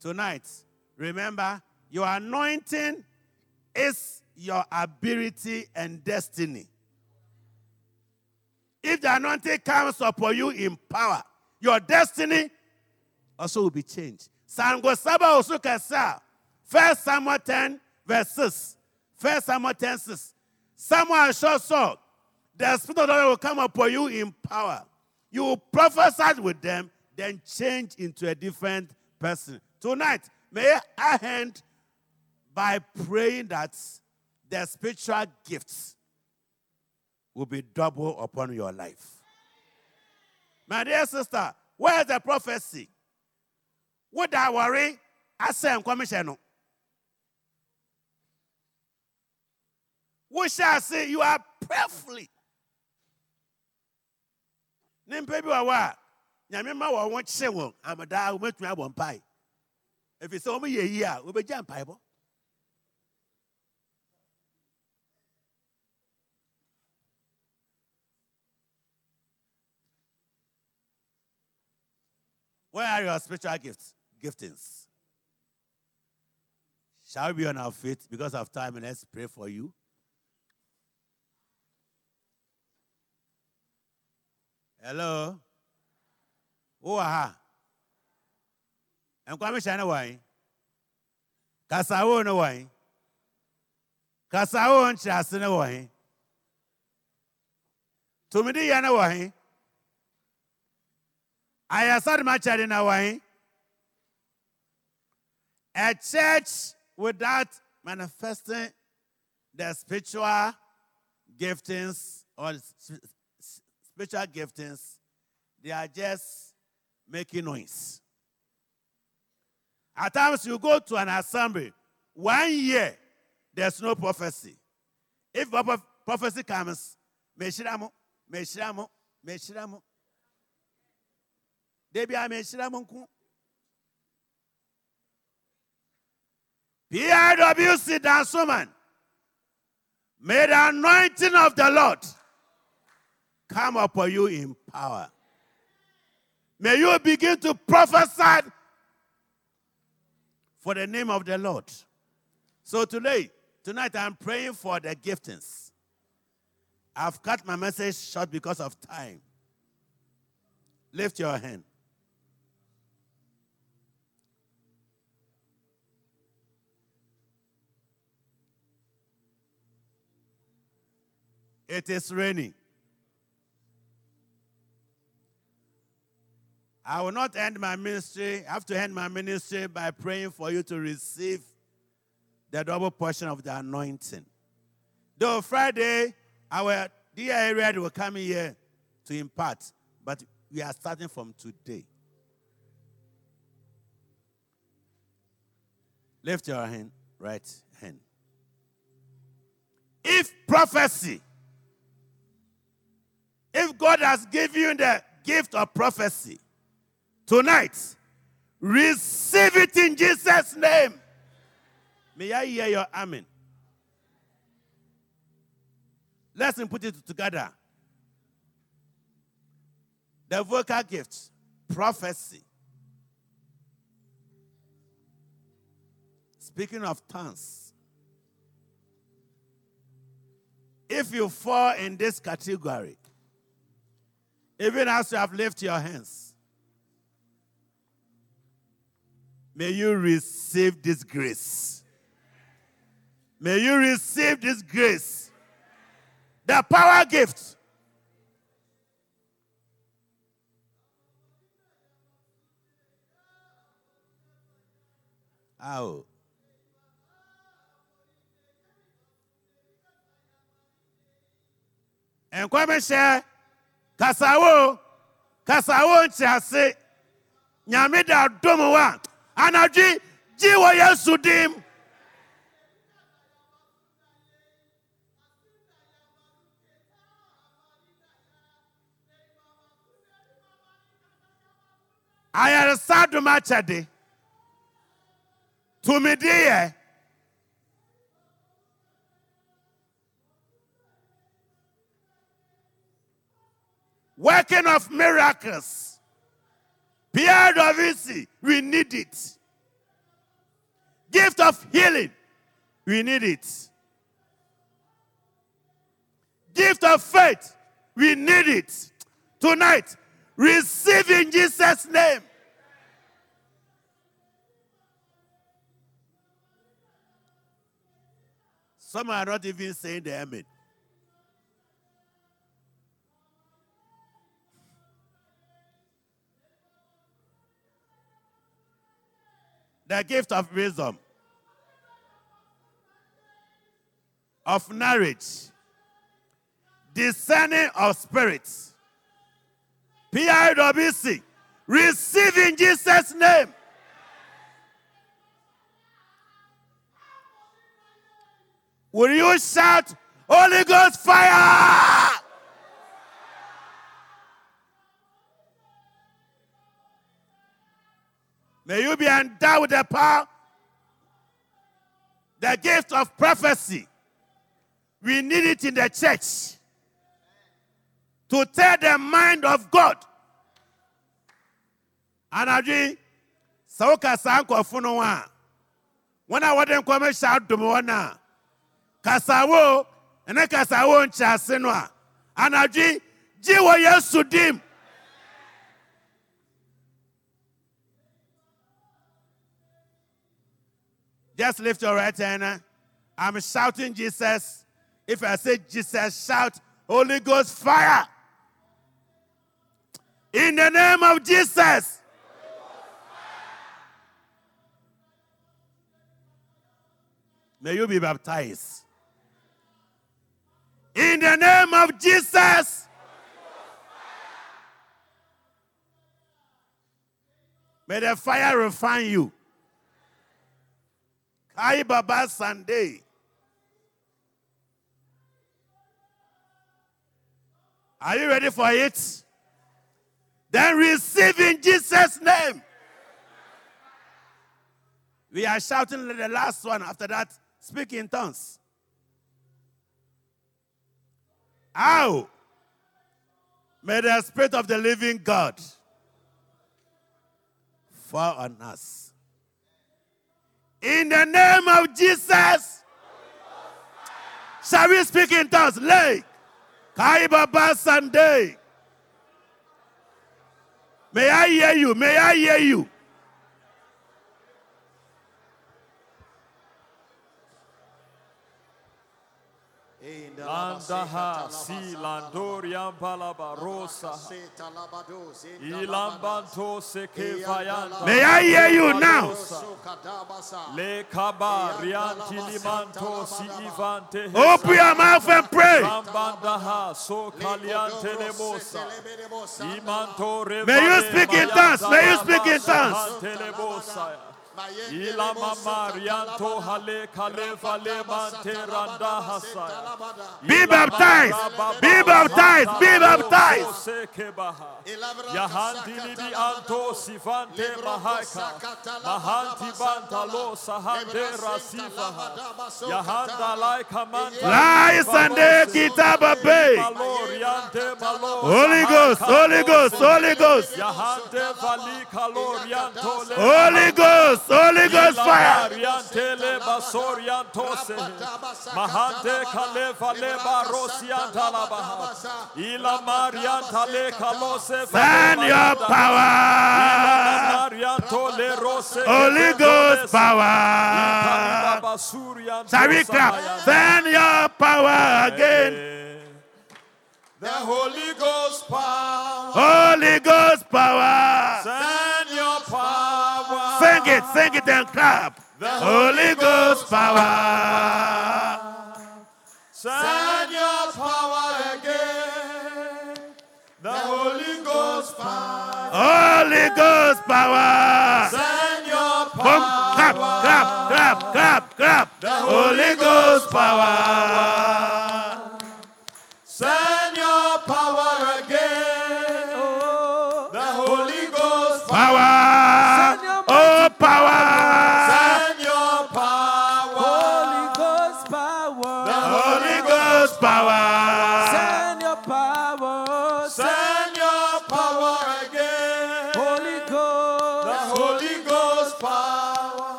Tonight, remember, your anointing is your ability and destiny. If the anointing comes upon you in power, your destiny also will be changed. Sango Saba also can say, First Samuel 10, verse 6. First Samuel 10, 6. Samuel assured Saul, the Spirit of the Lord will come upon you in power. You will prophesy with them, then change into a different person. Tonight, may I end by praying that the spiritual gifts will be double upon your life. My dear sister, where's the prophecy? Would I worry? I say, I'm commission. We shall say, You are prayerfully. Nimpe bi wɔ hɔ a nyame ma wɔn wɔn kyerɛ wɔn amadaa wɔmatumi abɔ mpae ɛfiri sɛ wɔn yɛ yie a wɔbɛgya mpaebɔ Where are your spiritual gifts? Giftings. Shall we be on our feet because of time and let's pray for you? Hello? Who are Nkwame hyɛ ne wɔn. Kasawo ne wɔn. Kasawo nkyerɛase ne wɔn. Tumidi ne wɔn. Ayasad Machadi na wɔn. A church without manifesting the spiritual giftings or spiritual giftings, they are just making noise. At times you go to an assembly, one year there's no prophecy. If prophecy comes, Meshiramu, Meshiramu, Meshiramu. Debi a Meshiramu nku. PIWC dance woman. May the anointing of the Lord come upon you in power. May you begin to prophesy for the name of the Lord. So today, tonight, I'm praying for the giftings. I've cut my message short because of time. Lift your hand. It is raining. I will not end my ministry. I have to end my ministry by praying for you to receive the double portion of the anointing. Though Friday, our dear area will come here to impart, but we are starting from today. Lift your hand, right hand. If prophecy, if God has given you the gift of prophecy tonight, receive it in Jesus' name. May I hear your amen? Let's put it together. The vocal gift, prophecy. Speaking of tongues, if you fall in this category, even as you have lifted your hands, may you receive this grace. May you receive this grace. The power gift. Ow. nkɔmhyɛ kasawo kasawo nkyɛase nyame da dom a anadwe gye wɔ yesu dim ayaresa dom akyɛde tumidiyɛ working of miracles. Pierre Davisi, we need it. Gift of healing, we need it. Gift of faith, we need it. Tonight, receive in Jesus' name. Some are not even saying the amen. The gift of wisdom, of knowledge, discerning of spirits. PIWC, receive in Jesus' name. Will you shout, Holy Ghost fire? May you be endowed with the power, the gift of prophecy. We need it in the church to tell the mind of God. Anadwi, sɛ woka saa nkɔfo no a wɔn a wɔde nkɔmhyɛ adom wɔn a kasawo ɛne kasawo nkyɛase no a anadwi gye. Just lift your right hand. Eh? I'm shouting Jesus. If I say Jesus, shout Holy Ghost fire. In the name of Jesus. May you be baptized. In the name of Jesus. May the fire refine you. Kai Baba Sunday. Are you ready for it? Then receive in Jesus' name. We are shouting the last one. After that, speak in tongues. Ow! May the Spirit of the living God fall on us. In the name of Jesus. Shall we speak in tongues? Lay. Kaibaba Sunday. May I hear you? May I hear you? Landaha si landorian palabarosa. Ilambanto seke vayanda. May I hear you now? Le kaba rianti limanto si ivante. Open your mouth and pray. Lambandaha so kaliante lebosa. Imanto May you speak in tongues. May you speak in tongues. Tongues. Ila hale kale vale randa hasaya. Be baptized. Be baptized. Be baptized. Yahandi libi anto sivante mahaika. Mahanti banta lo sahande rasiva. Yahanda laika manta. Lai Sunday Kitaba Bay. Maloriante. Holy Ghost, Holy Ghost, Holy Ghost, Yahande vali kalorianto le. Holy Ghost, Holy Ghost fire. Mariantele basoriantose. Mahante kale vale barosianta la baha. Ila marianta le kalose. Send your power. Marianto le. Holy Ghost power. Shall we clap? Send your power again. The Holy Ghost power. Holy Ghost power. Send power. Sing it, sing it and clap. Holy Ghost power. Send your power again. The Holy Ghost power. Holy Ghost power. Send your Boom, clap, power. clap, clap, clap, clap. Holy Ghost power. Send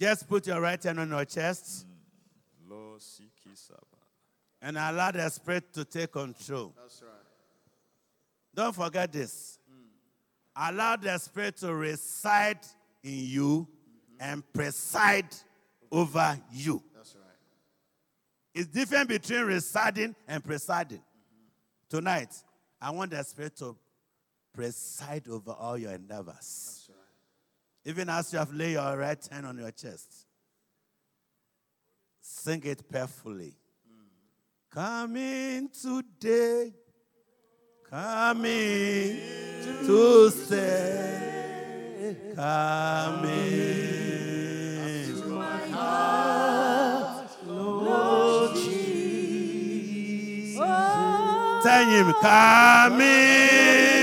Just put your right hand on your chest and allow the Spirit to take control. That's right. Don't forget this. Mm. Allow the Spirit to reside in you mm-hmm. and preside over you. That's right. It's different between residing and presiding. Mm-hmm. Tonight, I want the Spirit to preside over all your endeavors. Even as you have laid your right hand on your chest, sing it prayerfully. Coming today, coming to stay, coming. Tell him, coming.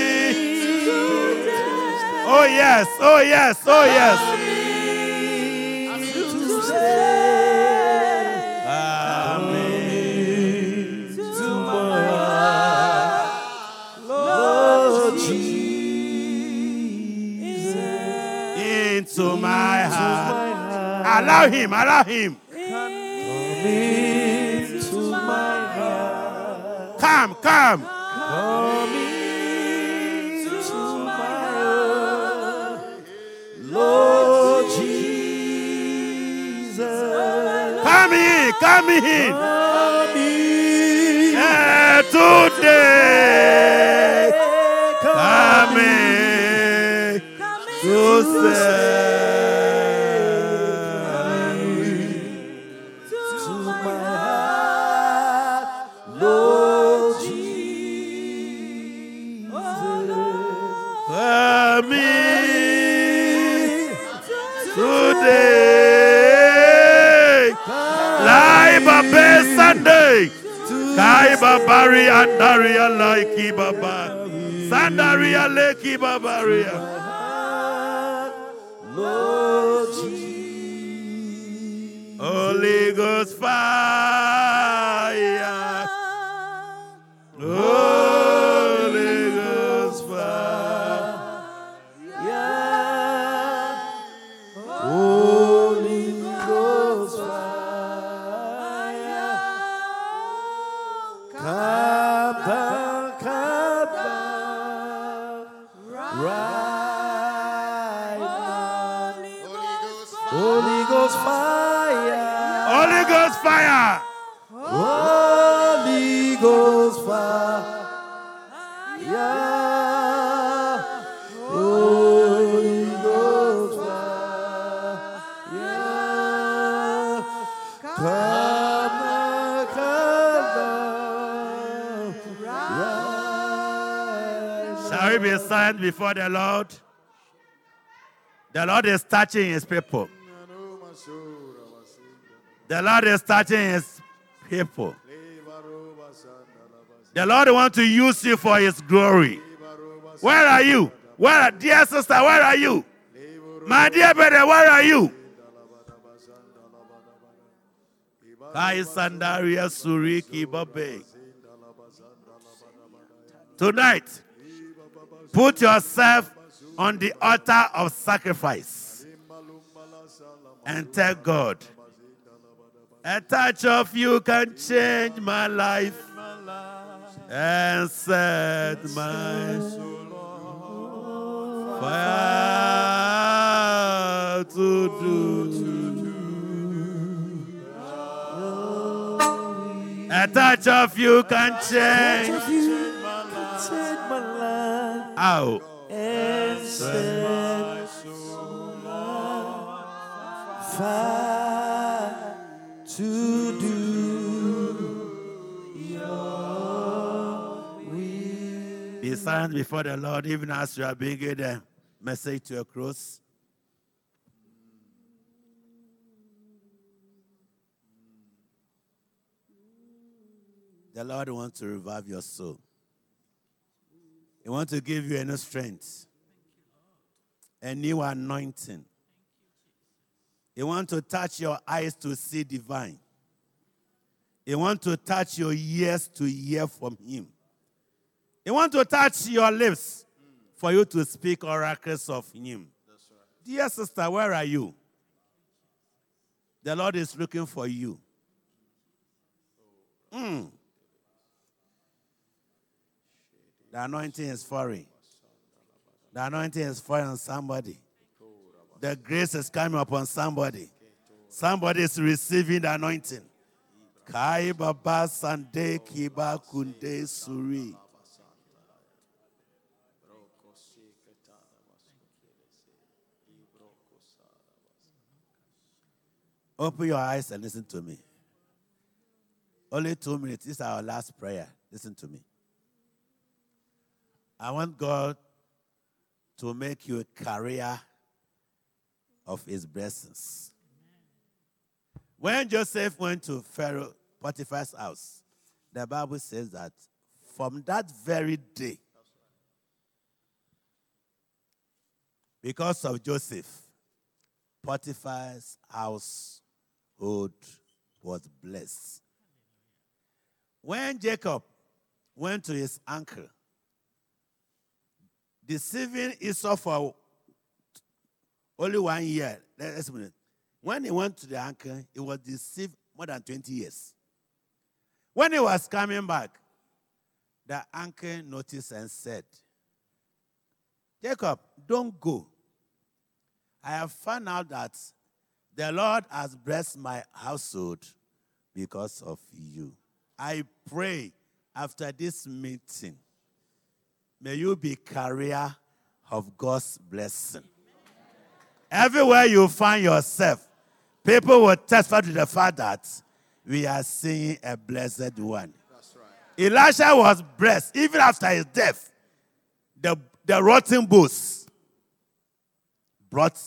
Oh, yes, oh, yes, oh, yes. Into my heart. Allow him, allow him. come. Come in, come in. Come in. Yeah, today. Come in. To Babari and Daria Laiki Baba. Sandaria Leki Babaria. Holy Ghost fire. Silent before the Lord? The Lord is touching his people. The Lord is touching his people. The Lord wants to use you for his glory. Where are you? Where are, dear sister, where are you? My dear brother, where are you? Tonight, put yourself on the altar of sacrifice and tell God, a touch of you can change my life and set my soul fire to do. A touch of you can change. Out. and to do your. Be silent before the Lord, even as you are bringing the message to a cross. The Lord wants to revive your soul. He wants to give you a new strength, a new anointing. He wants to touch your eyes to see divine. He wants to touch your ears to hear from Him. He wants to touch your lips for you to speak oracles of Him. Dear sister, where are you? The Lord is looking for you. Mm. The anointing is foreign. The anointing is falling on somebody. The grace is coming upon somebody. Somebody is receiving the anointing. Kai Baba Sande Kiba Kunde Suri. Open your eyes and listen to me. Only two minutes. This is our last prayer. Listen to me. I want God to make you a carrier of his blessings. When Joseph went to Pharaoh Potiphar's house, the Bible says that from that very day, because of Joseph, Potiphar's household was blessed. When Jacob went to his uncle, deceiving Esau for only one year. Let's minute. When he went to the uncle, he was deceived more than 20 years. When he was coming back, the uncle noticed and said, Jacob, don't go. I have found out that the Lord has blessed my household because of you. I pray after this meeting, may you be carrier of God's blessing. Everywhere you find yourself, people will testify to the fact that we are seeing a blessed one. Elisha was blessed even after his death. The, the rotten bulls brought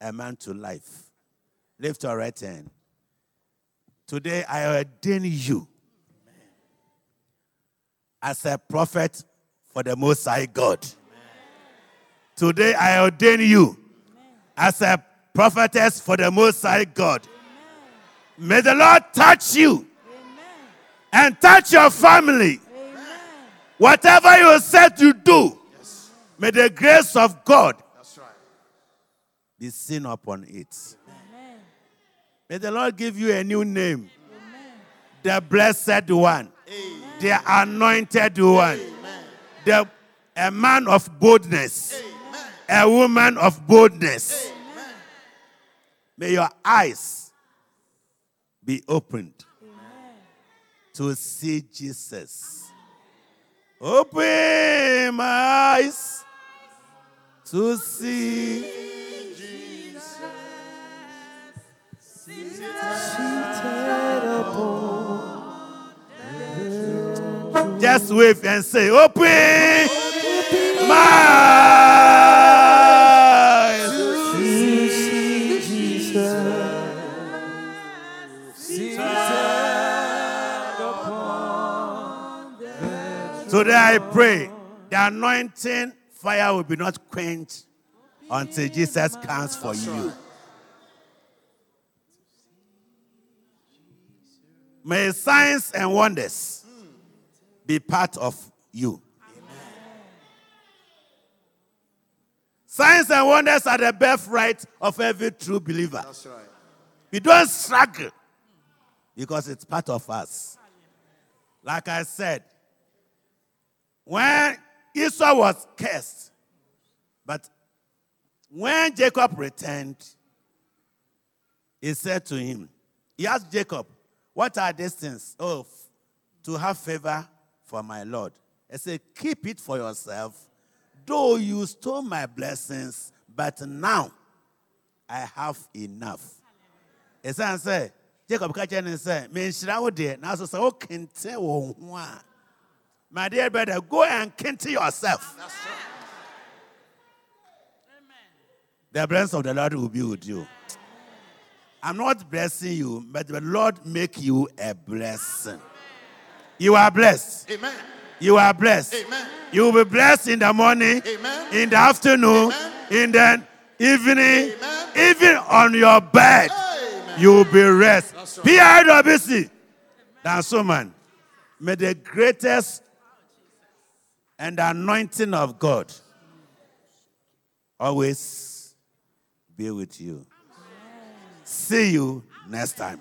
a man to life. Lift your right hand. Today I ordain you as a prophet for the Most High God. Today I ordain you as a prophetess for the Most High God. May the Lord touch you and touch your family. Whatever you said to do, may the grace of God be seen upon it. May the Lord give you a new name. The blessed one, the anointed one, the a man of boldness, a woman of boldness. May your eyes be opened to see Jesus. Open my eyes to see. Just wave and say, Open my eyes. Today I pray the anointing fire will be not quenched until Jesus comes for you. May signs and wonders be part of you. Signs and wonders are the birthright of every true believer. That's right. We don't struggle because it's part of us. Like I said, when Esau was cursed, but when Jacob returned, he said to him, he asked Jacob, What are these things? Oh, to have favor for my Lord. I said, Keep it for yourself, though you stole my blessings, but now I have enough. ɛsiane sɛ jacob ka kyerɛ ne sɛ menhyira wo deɛ nanso sɛ wokente wo ho a. My dear brother go and kente yourself. The blessing of the lord will be with you. I'm not blessing you but the lord make you a blessing you are blessed Amen. you are blessed Amen. you will be blessed in the morning Amen. in the afternoon Amen. in the evening Amen. even on your bed Amen. you will be rest. PIWC. That's so man. May the greatest and the anointing of God always be with you. See you next time.